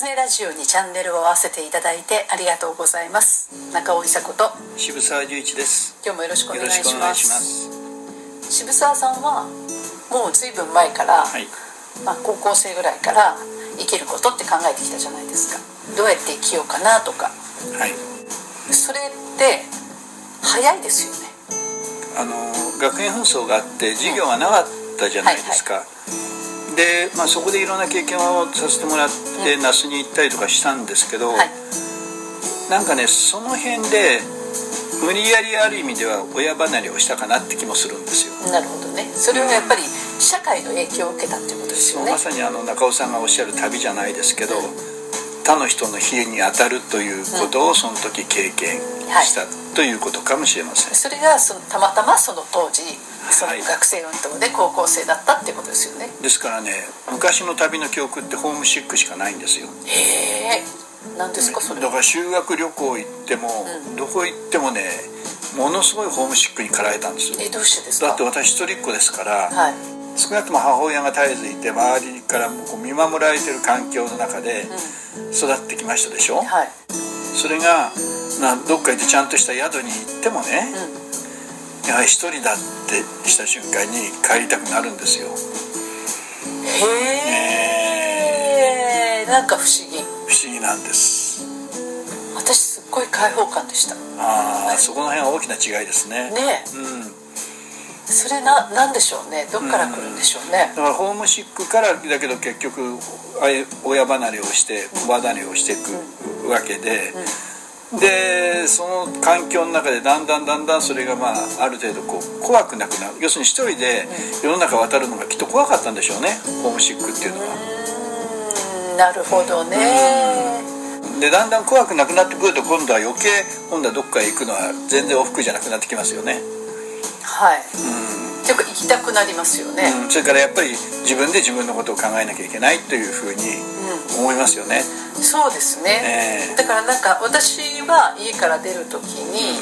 狐ラジオにチャンネルを合わせていただいてありがとうございます。中尾久子と。渋沢十一です。今日もよろしくお願いします。渋沢さんはもう随分前から、はい。まあ、高校生ぐらいから生きることって考えてきたじゃないですか。どうやって生きようかなとか。はい。それって早いですよね。あの学園紛争があって授業がなかったじゃないですか、で、まあ、そこでいろんな経験をさせてもらって、那須に行ったりとかしたんですけど、はい。なんかねその辺で無理やりある意味では親離れをしたかなって気もするんですよ。なるほどね。それはやっぱり社会の影響を受けたっていうことですよね。まさにあの中尾さんがおっしゃる旅じゃないですけど、他の人の非に当たるということをその時経験したということかもしれません、それがそのたまたまその当時そのはい。学生運動で高校生だったっていうことですよね。ですからね昔の旅の記憶ってホームシックしかないんですよ。へえ。何ですかそれは。だから修学旅行行っても、どこ行ってもねものすごいホームシックに駆られたんですよ。えどうしてですか？だって私一人っ子ですから、はい少なくとも母親が絶えずいて周りからもこう見守られてる環境の中で育ってきましたでしょ、はい。それがなどっか行ってちゃんとした宿に行ってもね、やはり一人だってした瞬間に帰りたくなるんですよ。へえ。なんか不思議。不思議なんです。私すっごい開放感でした。ねああそこの辺は大きな違いですねえ。うんそれななんでしょうね？どっから来るんでしょうね？だからホームシックからだけど結局親離れをして子離れをしていくわけで、でその環境の中でだんだんだんだんそれがまあある程度こう怖くなくなる。要するに一人で世の中渡るのがきっと怖かったんでしょうね？ホームシックっていうのは。うなるほどね。でだんだん怖くなくなってくると今度は余計今度はどっかへ行くのは全然往復じゃなくなってきますよね。はい。っていうか行きたくなりますよね。うん、それからやっぱり自分で自分のことを考えなきゃいけないというふうに思いますよね。そうですね、ええ。だからなんか私は家から出る時に、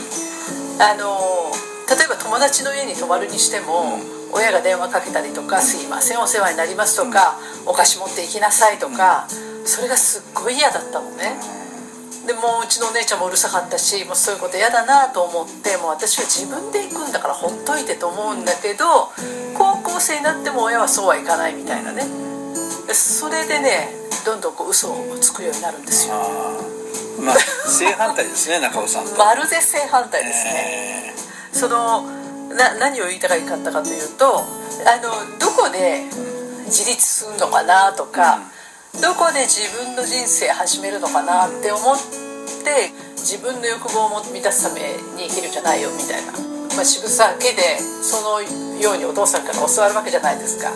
あの例えば友達の家に泊まるにしても、親が電話かけたりとか「すいませんお世話になります」とか、お菓子持って行きなさい」とか、それがすっごい嫌だったのね、でもううちのお姉ちゃんもうるさかったしもうそういうこと嫌だなと思ってもう私は自分で行くんだからほっといてと思うんだけど高校生になっても親はそうはいかないみたいなね。それでねどんどんこう嘘をつくようになるんですよ。まあ正反対ですね 中尾さんと。まるで正反対ですね、えそのな何を言いたかったかというとあのどこで自立するのかなとか、どこで自分の人生始めるのかなって思って自分の欲望を満たすために生きるんじゃないよみたいな、まあ、渋沢家でそのようにお父さんから教わるわけじゃないですか。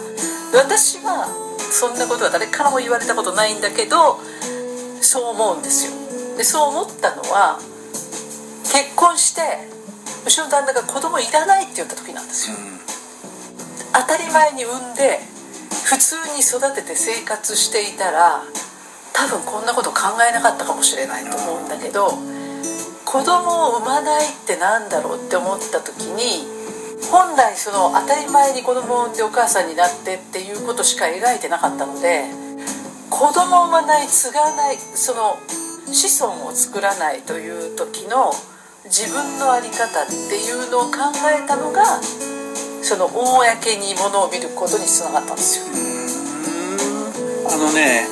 で私はそんなことは誰からも言われたことないんだけどそう思うんですよ。でそう思ったのは結婚してうちの旦那が子供いらないって言った時なんですよ、当たり前に産んで普通に育てて生活していたら多分こんなこと考えなかったかもしれないと思うんだけど子供を産まないってなんだろうって思った時に本来その当たり前に子供を産んでお母さんになってっていうことしか描いてなかったので子供を産まない継がないその子孫を作らないという時の自分の在り方っていうのを考えたのがその公にものを見ることにつながったんですよ。あのね、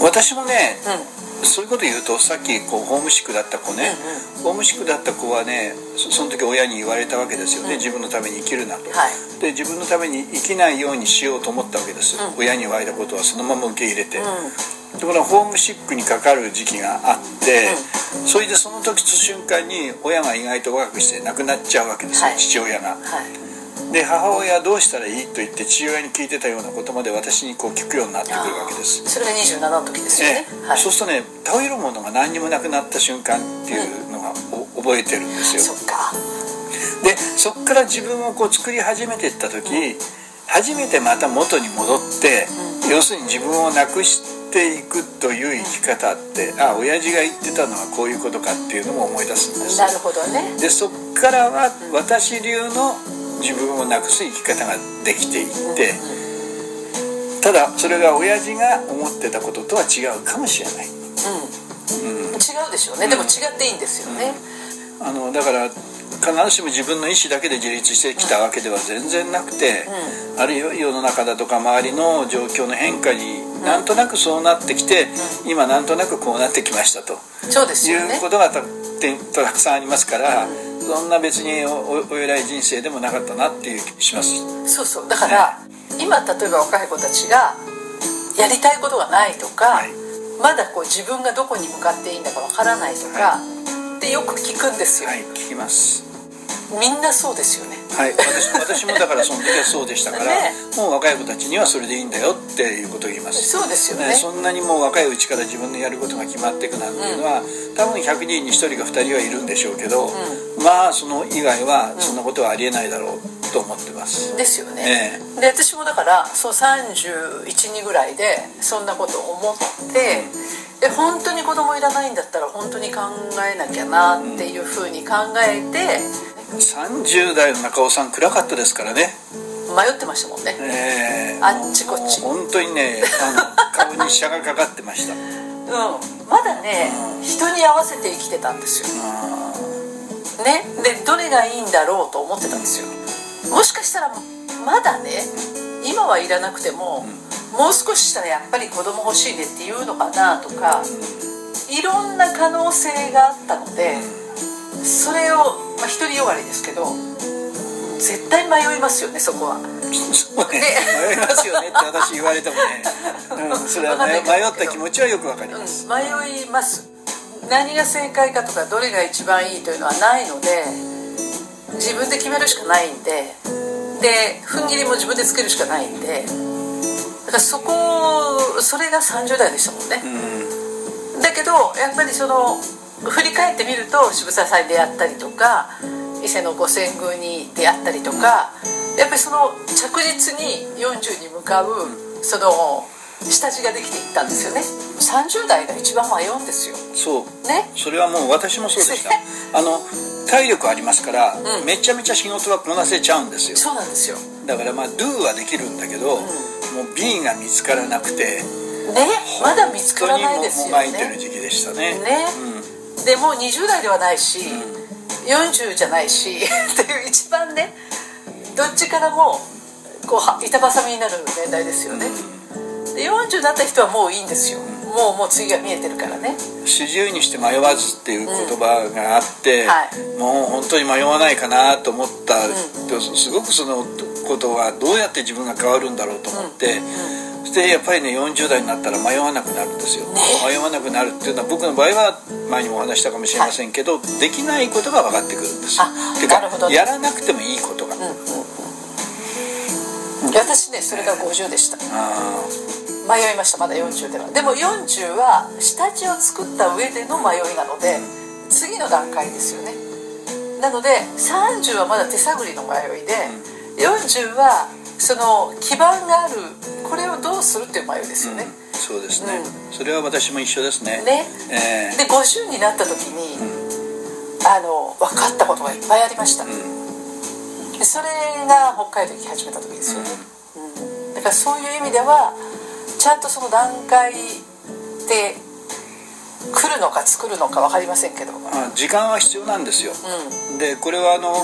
う私もねんうん。そういうこと言うとさっきこうホームシックだった子ね、ホームシックだった子はねそその時親に言われたわけですよね、自分のために生きるなと、はい。で自分のために生きないようにしようと思ったわけです、うん。親に言われたことはそのまま受け入れて、うん。ところがホームシックにかかる時期があって、それでその時と瞬間に親が意外と若くして亡くなっちゃうわけですよ、はい。父親が。はいで母親はどうしたらいいと言って父親に聞いてたようなことまで私にこう聞くようになってくるわけです。それが27の時ですよね。ええ。はい。そうするとね頼るものが何にもなくなった瞬間っていうのが、お覚えてるんですよ。そっか。でそこから自分をこう作り始めていった時、初めてまた元に戻って、要するに自分をなくしていくという生き方ってあ親父が言ってたのはこういうことかっていうのも思い出すんです。なるほどね。でそこからは私流の自分をなくす生き方ができていって、ただそれが親父が思ってたこととは違うかもしれない、うん、違うでしょうね、でも違っていいんですよね、あのだから必ずしも自分の意思だけで自立してきたわけでは全然なくて、あるいは世の中だとか周りの状況の変化になんとなくそうなってきて、今なんとなくこうなってきましたと。そうですよ、ね、いうことがたたくさんありますから、そんな別におお偉い人生でもなかったなっていう気します。そうそう。だから、ね、今例えば若い子たちがやりたいことがないとか、はい、まだこう自分がどこに向かっていいんだかわからないとか、はい、ってよく聞くんですよ。はい聞きます。みんなそうですよねはい。私私もだからその時はそうでしたから、ね、もう若い子たちにはそれでいいんだよっていうことを言います。そうですよね、ね、そんなにもう若いうちから自分のやることが決まっていくなんていうのは、うん、多分100人に1人か2人はいるんでしょうけど、うん、まあその以外はそんなことはありえないだろうと思ってます、うん、ですよね、で私もだからそう312ぐらいでそんなことを思って、え本当に子供いらないんだったら本当に考えなきゃなっていうふうに考えて、30代の中尾さん暗かったですからね。迷ってましたもんね、えー、あっちこっち。本当にねあの顔に車がかかってました。うん。まだね、うん、人に合わせて生きてたんですよ。ね。でどれがいいんだろうと思ってたんですよ。もしかしたらまだね今はいらなくても、うん、もう少ししたらやっぱり子供欲しいねって言うのかなとか、うん、いろんな可能性があったので、それをまあ独りよがりですけど絶対迷いますよねそこは。そうね、迷いますよねって私言われてもね、うん、それは迷った気持ちはよくわかります、うん、迷います。何が正解かとかどれが一番いいというのはないので自分で決めるしかないんでで踏ん切りも自分でつけるしかないんでだからそこそれが30代でしたもんね、うん、だけどやっぱりその振り返ってみると渋沢さんに出会ったりとか伊勢の五千宮に出会ったりとかやっぱりその着実に40に向かうその下地ができていったんですよね。30代が一番迷うんですよ。そう。ね？それはもう私もそうでした。あの体力ありますから、うん、めちゃめちゃ仕事はこなせちゃうんですよ。そうなんですよ。だからまあ Do はできるんだけど、うん、もう B が見つからなくてね？まだ見つからないですよね。もがいてる時期でしたね。ね、うんでもう20代ではないし、40じゃないし っていう一番ねどっちからもこう板挟みになる年代ですよね。で40になった人はもういいんですよ。もうもう次が見えてるからね。四十にして迷わずっていう言葉があって、うん。はい、もう本当に迷わないかなと思った、うん、すごくそのことはどうやって自分が変わるんだろうと思って、うん。そしてやっぱりね40代になったら迷わなくなるんですよ、迷わなくなるっていうのは僕の場合は前にもお話したかもしれませんけど、はい、できないことが分かってくるんですよ。っていうかやらなくてもいいことが、うんうん。うん、私ねそれが50でした。迷いましたまだ40では。でも40は下地を作った上での迷いなので次の段階ですよね。なので30はまだ手探りの迷いで40はその基盤があるこれをどうするっていう迷いですよね、うん、そうですね、うん、それは私も一緒ですね。ね、えー、で50になった時に、うん、あの分かったことがいっぱいありました、それが北海道行き始めた時ですよね、うん。だからそういう意味ではちゃんとその段階で来るのか作るのか分かりませんけど。時間は必要なんですよ、でこれはあの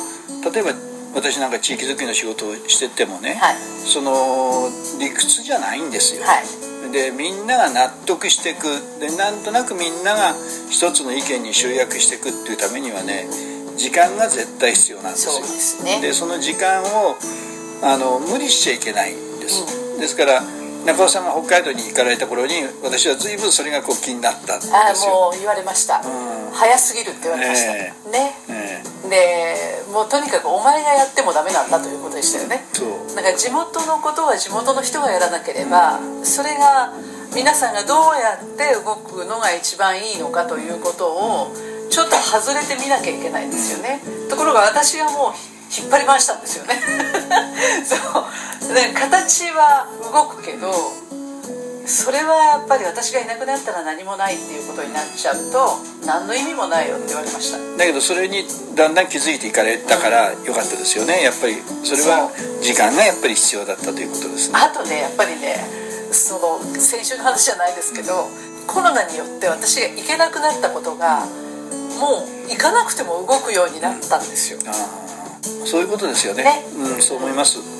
例えば私なんか地域づくりの仕事をしててもね、はい、その理屈じゃないんですよ、はい、でみんなが納得していくでなんとなくみんなが一つの意見に集約していくっていうためにはね時間が絶対必要なんですよ。そで、ね、その時間をあの無理しちゃいけないんです、うん、ですから中尾さんが北海道に行かれた頃に私は随分それがこう気になったんですよ。あもう言われました、うん、早すぎるって言われました、えー、ね、えー、でもうとにかくお前がやってもダメなんだということでしたよね。だから地元のことは地元の人がやらなければ、うん、それが皆さんがどうやって動くのが一番いいのかということをちょっと外れてみなきゃいけないんですよね。ところが私がもう引っ張り回したんですよね。そう。で形は動くけどそれはやっぱり私がいなくなったら何もないっていうことになっちゃうと何の意味もないよって言われました。だけどそれにだんだん気づいていかれたからよかったですよね。やっぱりそれは時間がやっぱり必要だったということですね。あとねやっぱりねその先週の話じゃないですけどコロナによって私が行けなくなったことがもう行かなくても動くようになったんですよ、そういうことですよね、ね、うん、そう思います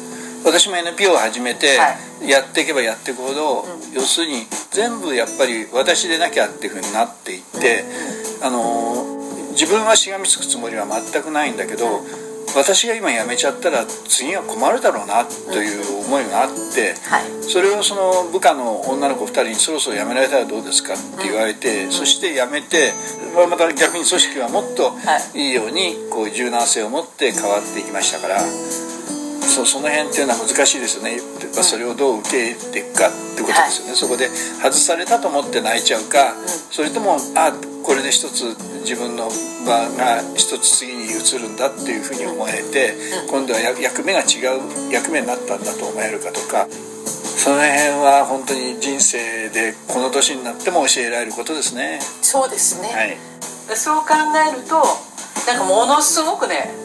私も NPO を始めてやっていけばやっていくほど、はい、要するに全部やっぱり私でなきゃっていうふうになっていって、あの自分はしがみつくつもりは全くないんだけど、私が今辞めちゃったら次は困るだろうなという思いがあって、それをその部下の女の子2人にそろそろ辞められたらどうですか？って言われて、そして辞めてまた逆に組織はもっといいようにこう柔軟性を持って変わっていきましたから。そその辺っていうのは難しいですよね、まあ、それをどう受け入れていくかってことですよね、はい、そこで外されたと思って泣いちゃうか、それともあこれで一つ自分の場が一つ次に移るんだっていうふうに思えて、今度は役目が違う役目になったんだと思えるかとかその辺は本当に人生でこの年になっても教えられることですね。そうですね、はい、そう考えるとなんかものすごくね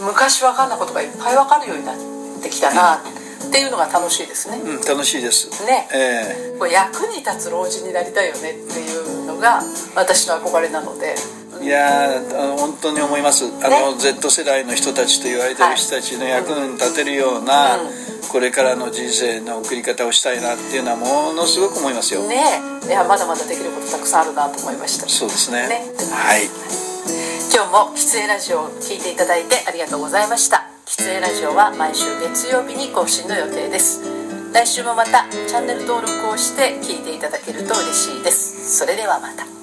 昔分かんないことがいっぱい分かるようになってきたなっていうのが楽しいですね、うん、楽しいです。ね、えー、役に立つ老人になりたいよねっていうのが私の憧れなので。いや本当に思います。あの、ね、Z 世代の人たちと言われてる人たちの役に立てるような、うん、これからの人生の送り方をしたいなっていうのはものすごく思いますよ。ね。いやまだまだできることたくさんあるなと思いました。そうですね。ね。はい今日も「喫煙ラジオ」を聴いていただいてありがとうございました。喫煙ラジオは毎週月曜日に更新の予定です。来週もまたチャンネル登録をして聴いていただけると嬉しいです。それではまた。